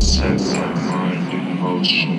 Sense my mind in motion.